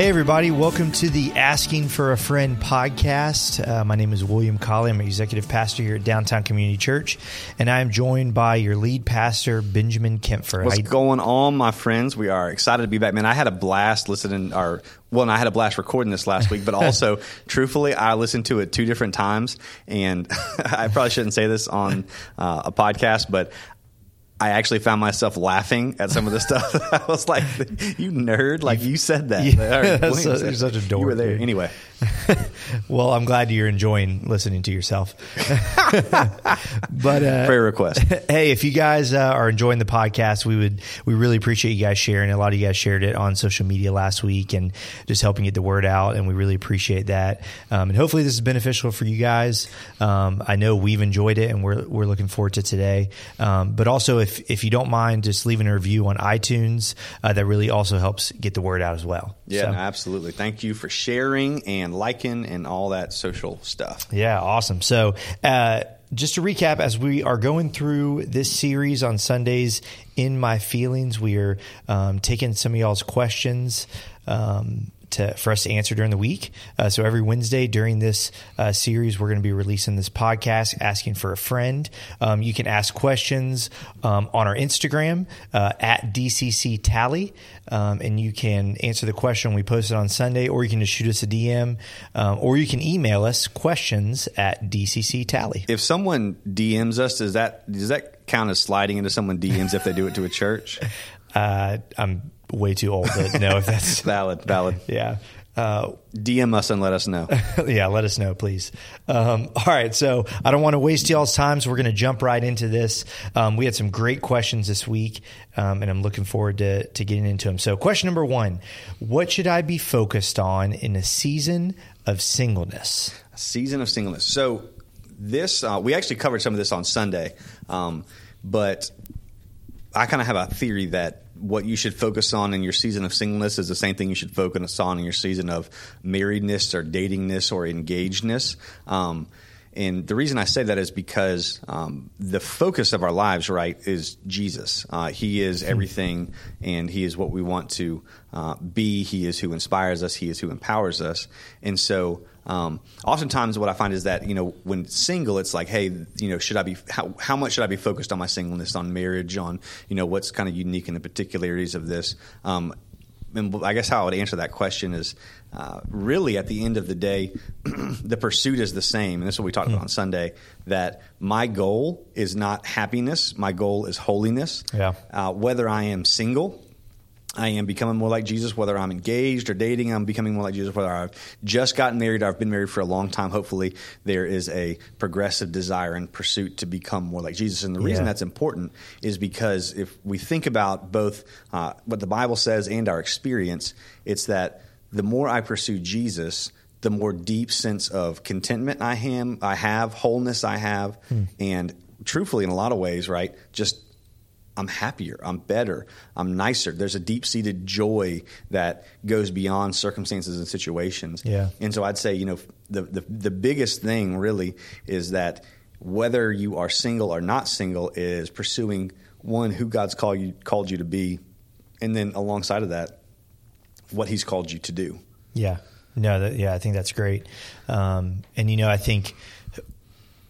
Hey, everybody, welcome to the Asking for a Friend podcast. Uh, my name is William Colley. I'm an executive pastor here at Downtown Community Church, and I am joined by your lead pastor, Benjamin Kempfer. What's going on, my friends? We are excited to be back. Man, I had a blast listening, or well, and I had a blast recording this last week, but also, truthfully, I listened to it two different times, and I probably shouldn't say this on uh, a podcast, but I actually found myself laughing at some of the stuff. I was like, "You nerd! Like you said that. Yeah, you're such a dork. You were there anyway." well, I'm glad you're enjoying listening to yourself. but uh, prayer request. Hey, if you guys uh, are enjoying the podcast, we would we really appreciate you guys sharing. A lot of you guys shared it on social media last week and just helping get the word out, and we really appreciate that. Um, and hopefully, this is beneficial for you guys. Um, I know we've enjoyed it, and we're we're looking forward to today. Um, but also, if if you don't mind, just leaving a review on iTunes, uh, that really also helps get the word out as well. Yeah, so. absolutely. Thank you for sharing and and liking and all that social stuff. Yeah, awesome. So, uh, just to recap, as we are going through this series on Sundays, in my feelings, we are um, taking some of y'all's questions. Um, to, for us to answer during the week. Uh, so every Wednesday during this uh, series, we're going to be releasing this podcast, asking for a friend. Um, you can ask questions um, on our Instagram uh, at DCC Tally, um, and you can answer the question we posted on Sunday, or you can just shoot us a DM, um, or you can email us questions at DCC Tally. If someone DMs us, does that does that count as sliding into someone DMs if they do it to a church? Uh, I'm way too old to know if that's valid. Valid. Yeah. Uh, DM us and let us know. yeah, let us know, please. Um, all right, so I don't want to waste y'all's time, so we're going to jump right into this. Um, we had some great questions this week, um, and I'm looking forward to, to getting into them. So, question number one What should I be focused on in a season of singleness? A season of singleness. So, this, uh, we actually covered some of this on Sunday, um, but I kind of have a theory that what you should focus on in your season of singleness is the same thing you should focus on in your season of marriedness or datingness or engagedness. Um, and the reason I say that is because um, the focus of our lives, right, is Jesus. Uh, he is hmm. everything, and He is what we want to uh, be. He is who inspires us. He is who empowers us. And so, um, oftentimes, what I find is that you know, when single, it's like, hey, you know, should I be how, how much should I be focused on my singleness, on marriage, on you know, what's kind of unique in the particularities of this. Um, and I guess how I would answer that question is uh, really at the end of the day, the pursuit is the same. And this is what we talked mm. about on Sunday that my goal is not happiness, my goal is holiness. Yeah. Uh, whether I am single, I am becoming more like Jesus, whether I'm engaged or dating, I'm becoming more like Jesus, whether I've just gotten married or I've been married for a long time. Hopefully, there is a progressive desire and pursuit to become more like Jesus. And the reason yeah. that's important is because if we think about both uh, what the Bible says and our experience, it's that the more I pursue Jesus, the more deep sense of contentment I am, I have, wholeness I have, hmm. and truthfully, in a lot of ways, right, just I'm happier, I'm better, I'm nicer. There's a deep seated joy that goes beyond circumstances and situations. Yeah. And so I'd say, you know, the, the, the biggest thing really is that whether you are single or not single is pursuing one who God's called you called you to be, and then alongside of that, what He's called you to do. Yeah. No, that, yeah, I think that's great. Um, and you know, I think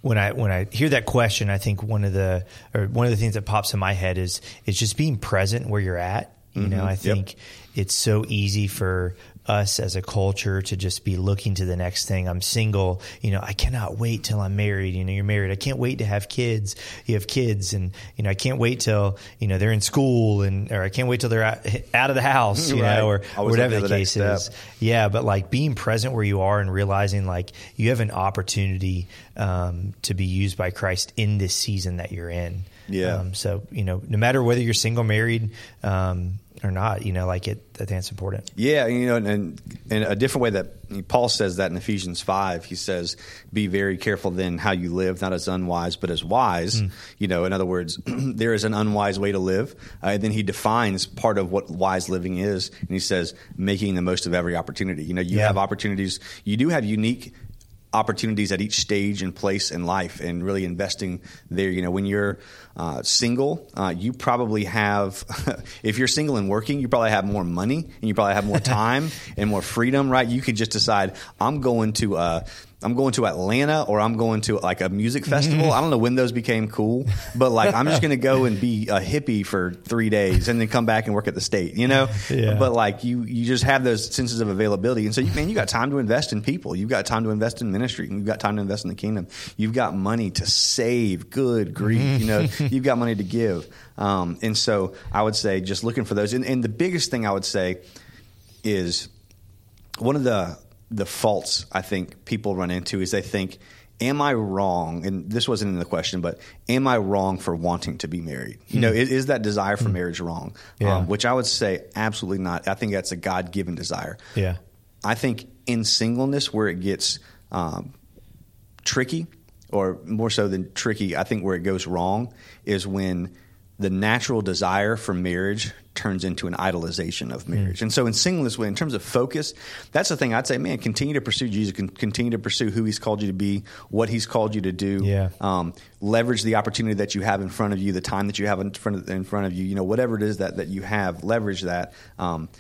when I when I hear that question, I think one of the or one of the things that pops in my head is is just being present where you're at. You mm-hmm. know, I think yep. it's so easy for us as a culture to just be looking to the next thing. I'm single, you know, I cannot wait till I'm married. You know, you're married. I can't wait to have kids. You have kids and, you know, I can't wait till, you know, they're in school and, or I can't wait till they're out, out of the house, you right. know, or, or whatever the case is. Yeah. But like being present where you are and realizing like you have an opportunity, um, to be used by Christ in this season that you're in. Yeah. Um, so, you know, no matter whether you're single, married, um, or not, you know, like it, I think that's important. Yeah, you know, and, and a different way that Paul says that in Ephesians 5, he says, be very careful then how you live, not as unwise, but as wise. Mm. You know, in other words, there is an unwise way to live. Uh, and then he defines part of what wise living is. And he says, making the most of every opportunity. You know, you yeah. have opportunities, you do have unique opportunities at each stage and place in life and really investing there. You know, when you're uh, single, uh, you probably have, if you're single and working, you probably have more money and you probably have more time and more freedom, right? You could just decide, I'm going to, uh, I'm going to Atlanta or I'm going to like a music festival. I don't know when those became cool, but like I'm just going to go and be a hippie for three days and then come back and work at the state, you know? Yeah. But like you, you just have those senses of availability. And so, you, man, you got time to invest in people. You've got time to invest in ministry. You've got time to invest in the kingdom. You've got money to save. Good grief. You know, you've got money to give. Um, and so I would say just looking for those. And, and the biggest thing I would say is one of the the faults I think people run into is they think, "Am I wrong?" And this wasn't in the question, but am I wrong for wanting to be married? You know, is, is that desire for marriage wrong? Yeah. Um, which I would say absolutely not. I think that's a God given desire. Yeah. I think in singleness where it gets um, tricky, or more so than tricky, I think where it goes wrong is when the natural desire for marriage turns into an idolization of marriage. And so in singleness, way in terms of focus, that's the thing I'd say, man, continue to pursue Jesus, con- continue to pursue who he's called you to be, what he's called you to do. Yeah. Um, leverage the opportunity that you have in front of you, the time that you have in front of, in front of you, you know, whatever it is that, that you have, leverage that. Um,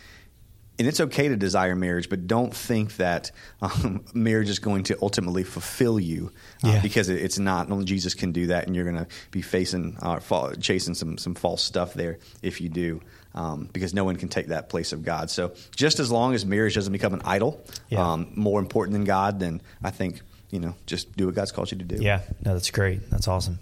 and it's okay to desire marriage, but don't think that um, marriage is going to ultimately fulfill you, uh, Yeah. because it, it's not. Only Jesus can do that, and you're going to be facing, uh, fall, chasing some some false stuff there if you do, um, because no one can take that place of God. So just as long as marriage doesn't become an idol, Yeah. um, more important than God, then I think you know just do what God's called you to do. Yeah, no, that's great. That's awesome.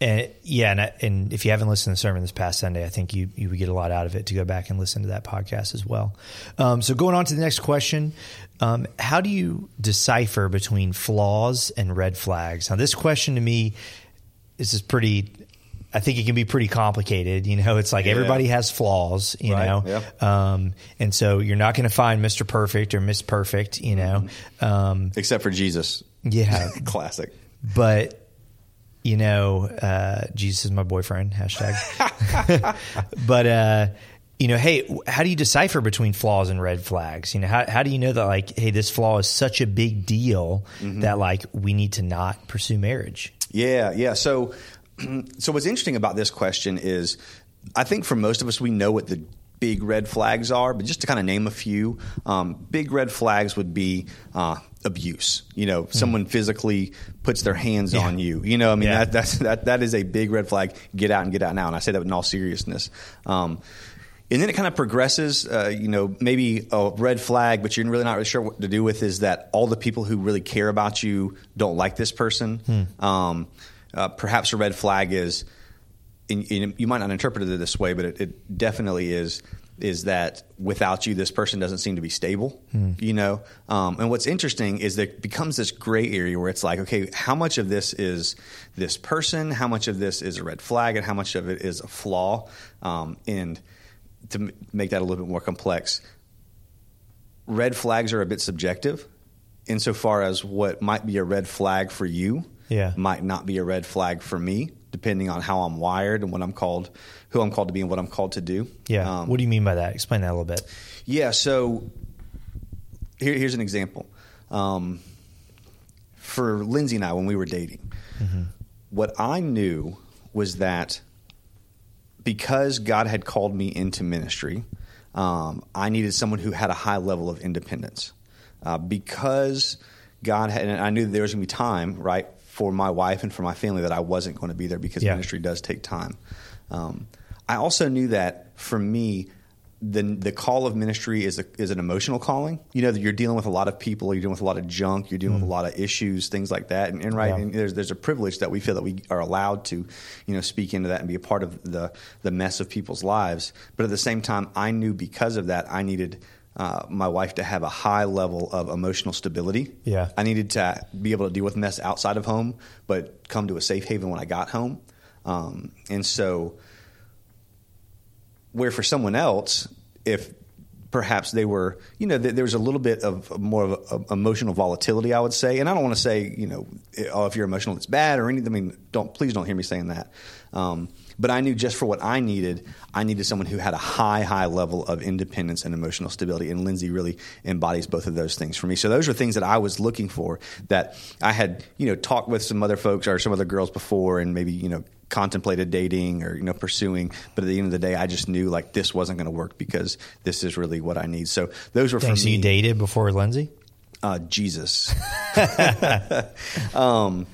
And yeah, and, I, and if you haven't listened to the sermon this past Sunday, I think you you would get a lot out of it to go back and listen to that podcast as well. Um, so going on to the next question, um, how do you decipher between flaws and red flags? Now, this question to me, this is pretty. I think it can be pretty complicated. You know, it's like Yeah. everybody has flaws. You Right, know, um, and so you're not going to find Mr. Perfect or Miss Perfect. You know, um, Except for Jesus. yeah, Classic. but you know, uh, Jesus is my boyfriend. Hashtag. but uh, you know, hey, how do you decipher between flaws and red flags? You know, how how do you know that like, hey, this flaw is such a big deal that like we need to not pursue marriage? Yeah, yeah. So, so what's interesting about this question is, I think for most of us, we know what the big red flags are, but just to kind of name a few, um, big red flags would be uh, abuse. You know, someone physically puts their hands. Yeah. on you. You know, I mean, Yeah. that, that's that that is a big red flag. Get out and get out now. And I say that in all seriousness. Um, and then it kind of progresses. Uh, you know, maybe a red flag, but you're really not really sure what to do with is that all the people who really care about you don't like this person. Hmm. Um, uh, perhaps a red flag is, and, and you might not interpret it this way, but it, it definitely is. Is that without you, this person doesn't seem to be stable? You know, um, and what's interesting is there becomes this gray area where it's like, okay, how much of this is this person? How much of this is a red flag, and how much of it is a flaw? Um, and to m- make that a little bit more complex, red flags are a bit subjective insofar as what might be a red flag for you Yeah. might not be a red flag for me, depending on how I'm wired and what I'm called, who I'm called to be, and what I'm called to do. Yeah. Um, what do you mean by that? Explain that a little bit. yeah. So here, here's an example. Um, for Lindsay and I, when we were dating, what I knew was that because God had called me into ministry, um, I needed someone who had a high level of independence. Uh, because God had, and I knew that there was going to be time, right, for my wife and for my family that I wasn't going to be there because Yeah. ministry does take time. Um, I also knew that for me, the the call of ministry is a, is an emotional calling. You know that you're dealing with a lot of people, you're dealing with a lot of junk, you're dealing with a lot of issues, things like that. And, and right, Yeah. and there's there's a privilege that we feel that we are allowed to, you know, speak into that and be a part of the the mess of people's lives. But at the same time, I knew because of that, I needed. Uh, my wife to have a high level of emotional stability. Yeah. I needed to be able to deal with mess outside of home, but come to a safe haven when I got home. Um, and so, where for someone else, if perhaps they were, you know, th- there was a little bit of more of a, emotional volatility, I would say. And I don't want to say, you know, oh, if you're emotional, it's bad or anything. I mean, don't please don't hear me saying that. Um, But I knew just for what I needed, I needed someone who had a high, high level of independence and emotional stability. And Lindsay really embodies both of those things for me. So those are things that I was looking for that I had, you know, talked with some other folks or some other girls before and maybe, you know, contemplated dating or you know pursuing. But at the end of the day i just knew like this wasn't going to work because this is really what i need. So those were for me. you dated before lindsay? Uh, jesus. Um,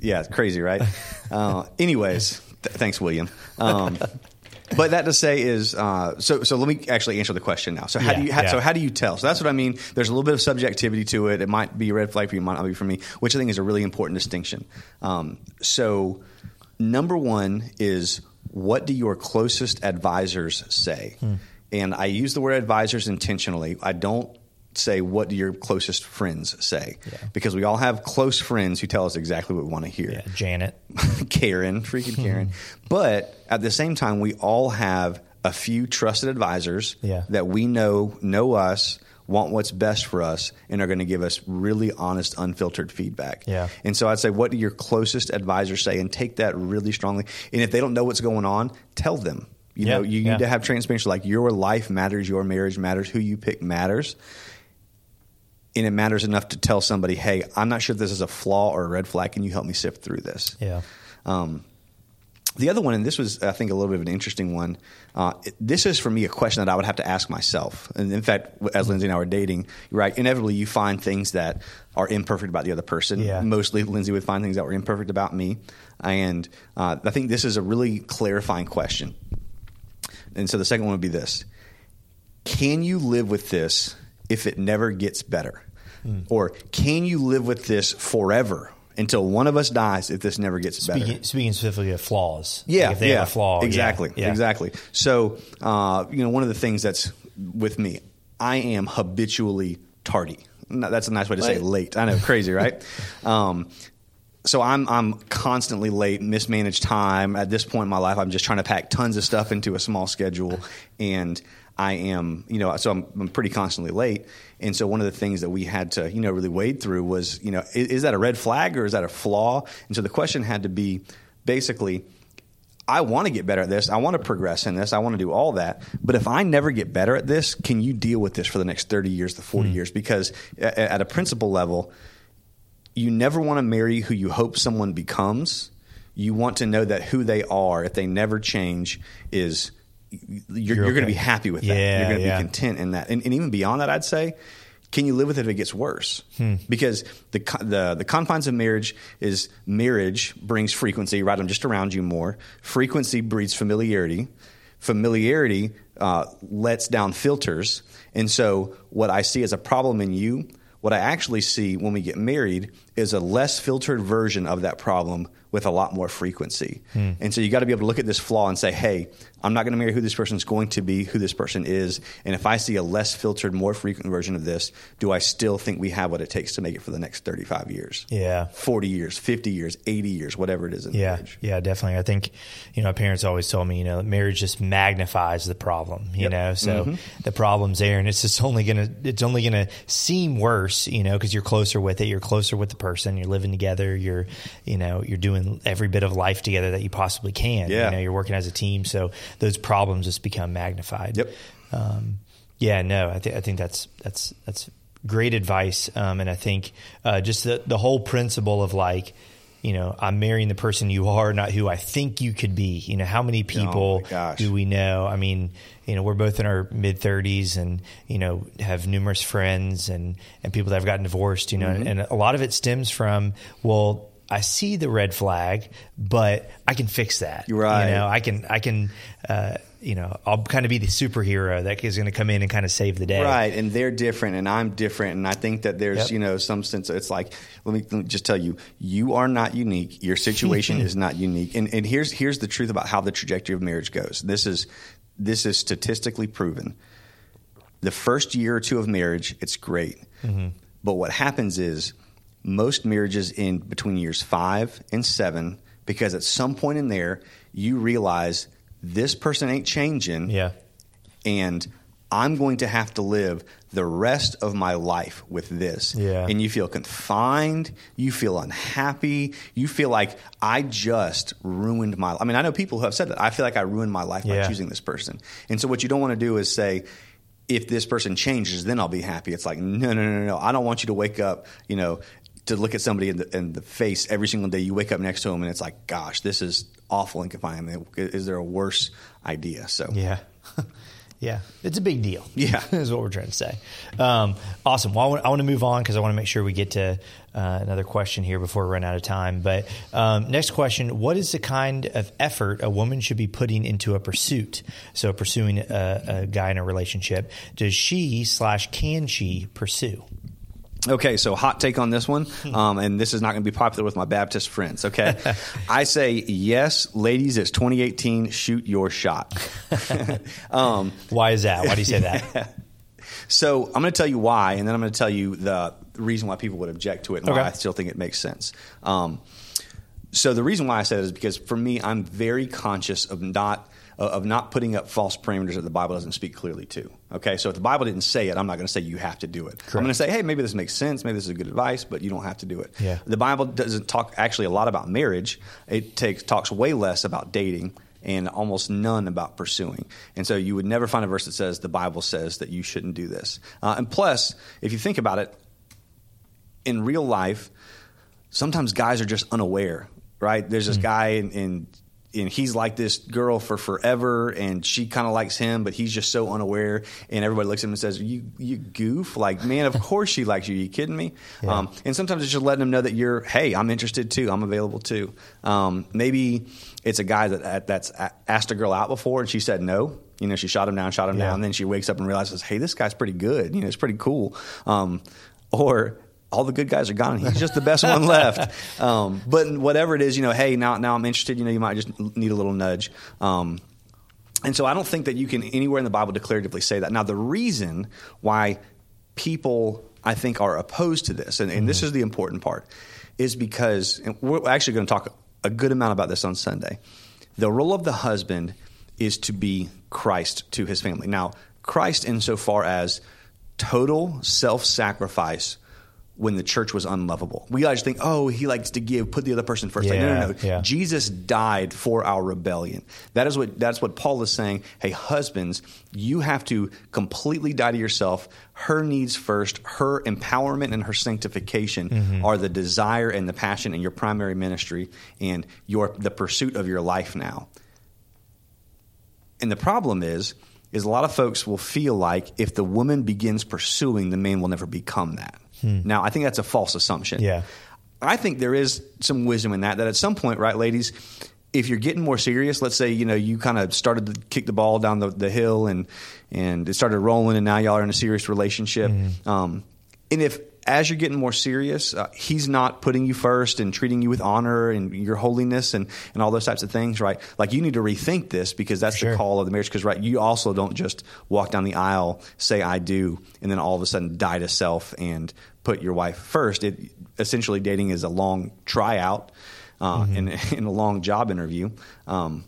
yeah crazy right? Uh, anyways th- thanks william um, but that to say is uh, so. So let me actually answer the question now. So how Yeah, do you? How, yeah. So how do you tell? So that's what I mean. There's a little bit of subjectivity to it. It might be a red flag for you, might not be for me. Which I think is a really important distinction. Um, so number one is what do your closest advisors say? Hmm. And I use the word advisors intentionally. I don't say what do your closest friends say Yeah. because we all have close friends who tell us exactly what we want to hear. yeah janet Karen, freaking Karen. but at the same time, we all have a few trusted advisors Yeah. that we know know us, want what's best for us, and are going to give us really honest, unfiltered feedback. Yeah. And so I'd say, what do your closest advisors say, and take that really strongly. And if they don't know what's going on, tell them. You Yeah, know, you yeah. need to have transparency. Like your life matters, your marriage matters, who you pick matters and it matters enough to tell somebody, "Hey, I'm not sure if this is a flaw or a red flag. Can you help me sift through this?" yeah Um, the other one, and this was, I think, a little bit of an interesting one. Uh, it- this is for me a question that I would have to ask myself. And in fact, as Lindsay and I were dating, right, inevitably you find things that are imperfect about the other person. Yeah. Mostly, Lindsay would find things that were imperfect about me. And uh, I think this is a really clarifying question. And so the second one would be this Can you live with this if it never gets better? Hmm. Or can you live with this forever until one of us dies if this never gets better? speaking, speaking specifically of flaws Yeah, Like if they yeah, have a flaw exactly, yeah. exactly. So, uh, you know, one of the things that's with me, I am habitually tardy. No, That's a nice way to say late. I know, crazy, right? um, so I'm I'm constantly late, mismanaged time. At this point in my life, I'm just trying to pack tons of stuff into a small schedule, and I am, you know, so I'm, I'm pretty constantly late. And so one of the things that we had to, you know, really wade through was, you know, is, is that a red flag or is that a flaw? And so the question had to be, basically, I want to get better at this. I want to progress in this. I want to do all that. But if I never get better at this, can you deal with this for the next 30 years to 40 hmm. years? Because a- at a principal level, you never want to marry who you hope someone becomes. You want to know that who they are, if they never change, is you're, you're, going to be happy with that. Yeah, you're going to yeah. be content in that. And, and even beyond that, I'd say, can you live with it if it gets worse? Hmm. Because the, the the confines of marriage is marriage brings frequency, right? I'm just around you more. Frequency breeds familiarity. Familiarity uh, lets down filters. And so, what I see as a problem in you, what I actually see when we get married is a less filtered version of that problem with a lot more frequency. And so you got to be able to look at this flaw and say, hey, I'm not going to marry who this person's going to be, who this person is. And if I see a less filtered, more frequent version of this, do I still think we have what it takes to make it for the next 35 years? Yeah. 40 years, 50 years, 80 years, whatever it is in Yeah, marriage. yeah, definitely. I think you know, my parents always told me, you know, marriage just magnifies the problem. You Yep. know, so Mm-hmm. the problem's there, and it's just only gonna it's only gonna seem worse. You know, because you're closer with it, you're closer with the person, you're living together, you're you know, you're doing every bit of life together that you possibly can. Yeah. You know, you're working as a team, so those problems just become magnified. Yep. Um, yeah, no, I think I think that's that's that's great advice, um, and I think uh, just the the whole principle of like, you know, I'm marrying the person you are, not who I think you could be. You know, how many people Oh do we know? I mean, you know, we're both in our mid 30s, and you know, have numerous friends and and people that have gotten divorced. You know, Mm-hmm. and a lot of it stems from well. I see the red flag, but I can fix that. You're right. You know, I can, I can, uh, you know, I'll kind of be the superhero that is going to come in and kind of save the day. Right, and they're different, and I'm different, and I think that there's Yep. you know some sense. It's like let me, let me just tell you, you are not unique. Your situation is not unique, and and here's here's the truth about how the trajectory of marriage goes. This is this is statistically proven. The first year or two of marriage, it's great, mm-hmm. but what happens is most marriages in between years five and seven, because at some point in there, you realize this person ain't changing Yeah. and I'm going to have to live the rest of my life with this. Yeah. And you feel confined, you feel unhappy, you feel like I just ruined my life. I mean, I know people who have said that. I feel like I ruined my life by choosing this person. And so what you don't want to do is say, if this person changes, then I'll be happy. It's like, no, no, no, no. I don't want you to wake up, you know, to look at somebody in the, in the face every single day. You wake up next to them and it's like, gosh, this is awful and confining. Is there a worse idea? So, Yeah. yeah. It's a big deal. Yeah. is what we're trying to say. Um, awesome. Well, I want, I want to move on because I want to make sure we get to uh, another question here before we run out of time. But um, next question What is the kind of effort a woman should be putting into a pursuit? So, pursuing a, a guy in a relationship. Does she slash can she pursue? Okay, so hot take on this one, um, and this is not going to be popular with my Baptist friends. Okay, I say yes, ladies. It's 2018. Shoot your shot. um, Why is that? Why do you say that? so I'm going to tell you why, and then I'm going to tell you the reason why people would object to it and why I still think it makes sense. Um, so the reason why I said it is because for me, I'm very conscious of not of not putting up false parameters that the Bible doesn't speak clearly to. Okay, so if the Bible didn't say it, I'm not going to say you have to do it. I'm going to say, hey, maybe this makes sense, maybe this is good advice, but you don't have to do it. Yeah. The Bible doesn't talk actually a lot about marriage. It takes talks way less about dating and almost none about pursuing. And so you would never find a verse that says the Bible says that you shouldn't do this. Uh, and plus, if you think about it, in real life, sometimes guys are just unaware, right? There's this guy and, and and he's like this girl for forever and she kind of likes him but he's just so unaware and everybody looks at him and says you you goof. Like man of course she likes you. Are you kidding me? Yeah. um, and sometimes it's just letting them know that you're hey i'm interested too. I'm available too. Um, maybe it's a guy that that's asked a girl out before and she said no. You know she shot him down shot him Yeah. down and then she wakes up and realizes hey this guy's pretty good. You know it's pretty cool. Um, or all the good guys are gone. He's just the best one left. Um, but whatever it is, you know, hey, now now I'm interested. You know, you might just need a little nudge. Um, and so I don't think that you can anywhere in the Bible declaratively say that. Now, the reason why people I think are opposed to this, and, and this is the important part, is because and we're actually going to talk a good amount about this on Sunday. The role of the husband is to be Christ to his family. Now, Christ insofar as total self-sacrifice when the church was unlovable. We always think, oh, he likes to give, put the other person first. Like, no, no, no. Yeah, yeah. Jesus died for our rebellion. That is what that's what Paul is saying. Hey, husbands, you have to completely die to yourself. Her needs first, her empowerment and her sanctification Mm-hmm. are the desire and the passion in your primary ministry and your the pursuit of your life now. And the problem is, is a lot of folks will feel like if the woman begins pursuing, the man will never become that. Now, I think that's a false assumption. Hmm. Yeah. I think there is some wisdom in that. That at some point, right, ladies, if you're getting more serious, let's say you know you kind of started to kick the ball down the, the hill and and it started rolling, and now y'all are in a serious relationship. Mm-hmm. Um, and if as you're getting more serious, uh, he's not putting you first and treating you with honor and your holiness and, and all those types of things, right? Like you need to rethink this because that's Sure. the call of the marriage. Because right, you also don't just walk down the aisle, say I do, and then all of a sudden die to self and put your wife first. It essentially dating is a long tryout uh, and, and a long job interview. Um,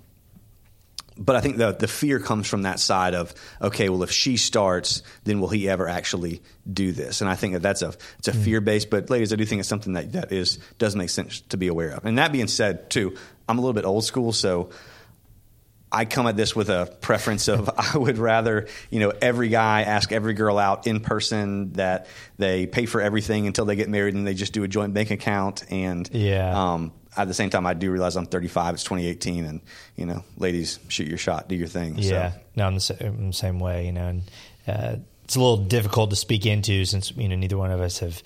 but I think the the fear comes from that side of okay, well, if she starts, then will he ever actually do this? And I think that that's a it's a hmm. fear based. But ladies, I do think it's something that that is does make sense to be aware of. And that being said, too, I'm a little bit old school, so I come at this with a preference of I would rather, you know, every guy ask every girl out in person that they pay for everything until they get married and they just do a joint bank account. And Yeah. um, at the same time, I do realize I'm 35. It's 2018, and you know, ladies, shoot your shot, do your thing. Yeah, So, no, I'm the, sa- I'm the same way. You know, and uh, it's a little difficult to speak into since you know neither one of us have,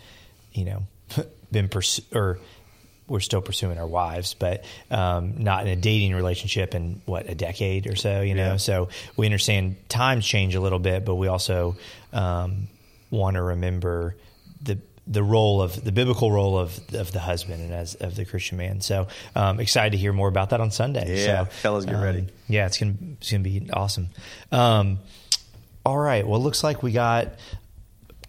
you know, been pursued or we're still pursuing our wives, but um, not in a dating relationship in what a decade or so. You know, Yeah. so we understand times change a little bit, but we also um, want to remember the the role of the biblical role of of the husband and as of the Christian man. So um, excited to hear more about that on Sunday. Yeah, so, fellas, get um, ready. Yeah, it's gonna it's gonna be awesome. Um, all right, well, it looks like we got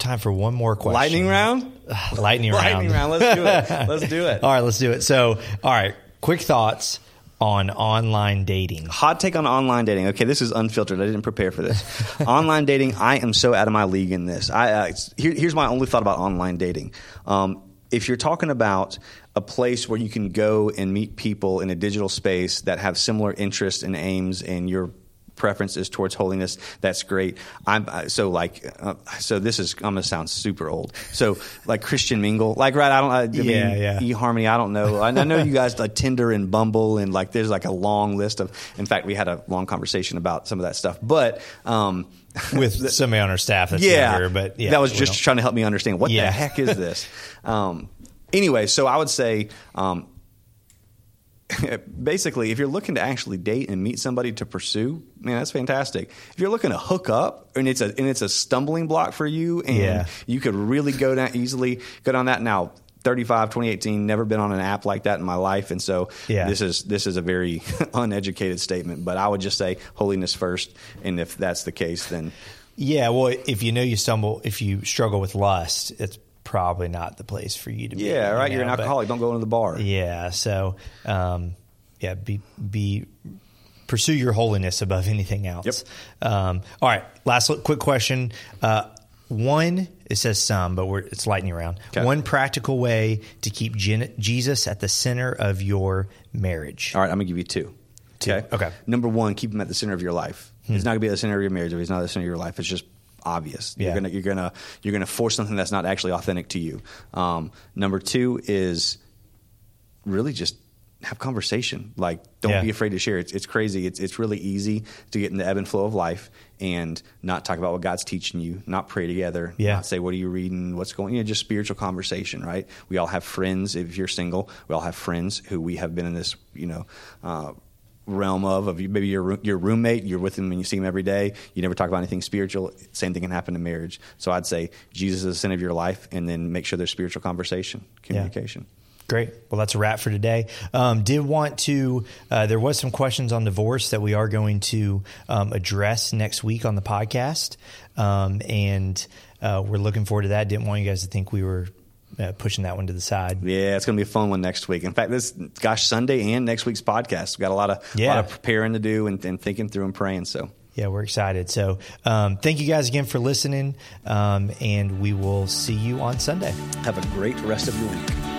time for one more question. lightning round, lightning round, lightning round. Let's do it. Let's do it. all right, let's do it. So, all right, quick thoughts on online dating. Hot take on online dating. Okay, this is unfiltered. I didn't prepare for this. online dating. I am so out of my league in this. I uh, here, here's my only thought about online dating. Um, if you're talking about a place where you can go and meet people in a digital space that have similar interests and aims, and your preference is towards holiness, that's great. I'm so like uh, so. This is I'm gonna sound super old. So like Christian Mingle, like right? I don't. I, I Yeah, mean, yeah. eHarmony. I don't know. I, I know you guys like Tinder and Bumble, and like there's like a long list of. In fact, we had a long conversation about some of that stuff, but. um with somebody on our staff that's yeah, younger, but yeah, that was just trying to help me understand what Yeah. the heck is this. um, anyway, so I would say, um, basically, if you're looking to actually date and meet somebody to pursue, man, that's fantastic. If you're looking to hook up and it's a and it's a stumbling block for you, and Yeah. you could really go down easily go down that now. 35 2018 never been on an app like that in my life and so Yeah. this is this is a very uneducated statement but i would just say holiness first and if that's the case then Yeah, well, if you know you stumble, if you struggle with lust, it's probably not the place for you to be. yeah right you you're an know, but- alcoholic don't go into the bar Yeah, so um, yeah, be be pursue your holiness above anything else. Yep. Um, all right, last quick question. Uh, one, it says some, but we're, it's lightning round. Okay. One practical way to keep Jesus at the center of your marriage. All right, I'm gonna give you two. Two, okay. Hmm. Number one, keep him at the center of your life. He's not gonna be at the center of your marriage if he's not at the center of your life. It's just obvious. Yeah. You're gonna you're gonna you're gonna force something that's not actually authentic to you. Um, number two is really just have conversation. Like, don't Yeah. be afraid to share. It's, it's crazy. It's, it's really easy to get in the ebb and flow of life and not talk about what God's teaching you, not pray together, Yeah. not say, what are you reading? What's going, you know, just spiritual conversation, right? We all have friends. If you're single, we all have friends who we have been in this, you know, uh, realm of, of you- maybe your, your roommate, you're with him and you see him every day. You never talk about anything spiritual. Same thing can happen in marriage. So I'd say Jesus is the center of your life and then make sure there's spiritual conversation, communication. Great. Well, that's a wrap for today. Um, did want to, uh, there was some questions on divorce that we are going to um, address next week on the podcast. Um, and uh, we're looking forward to that. Didn't want you guys to think we were uh, pushing that one to the side. Yeah, it's going to be a fun one next week. In fact, this gosh Sunday and next week's podcast, we got a lot of Yeah. lot of preparing to do and, and thinking through and praying. So Yeah, we're excited. So um, thank you guys again for listening. Um, and we will see you on Sunday. have a great rest of your week.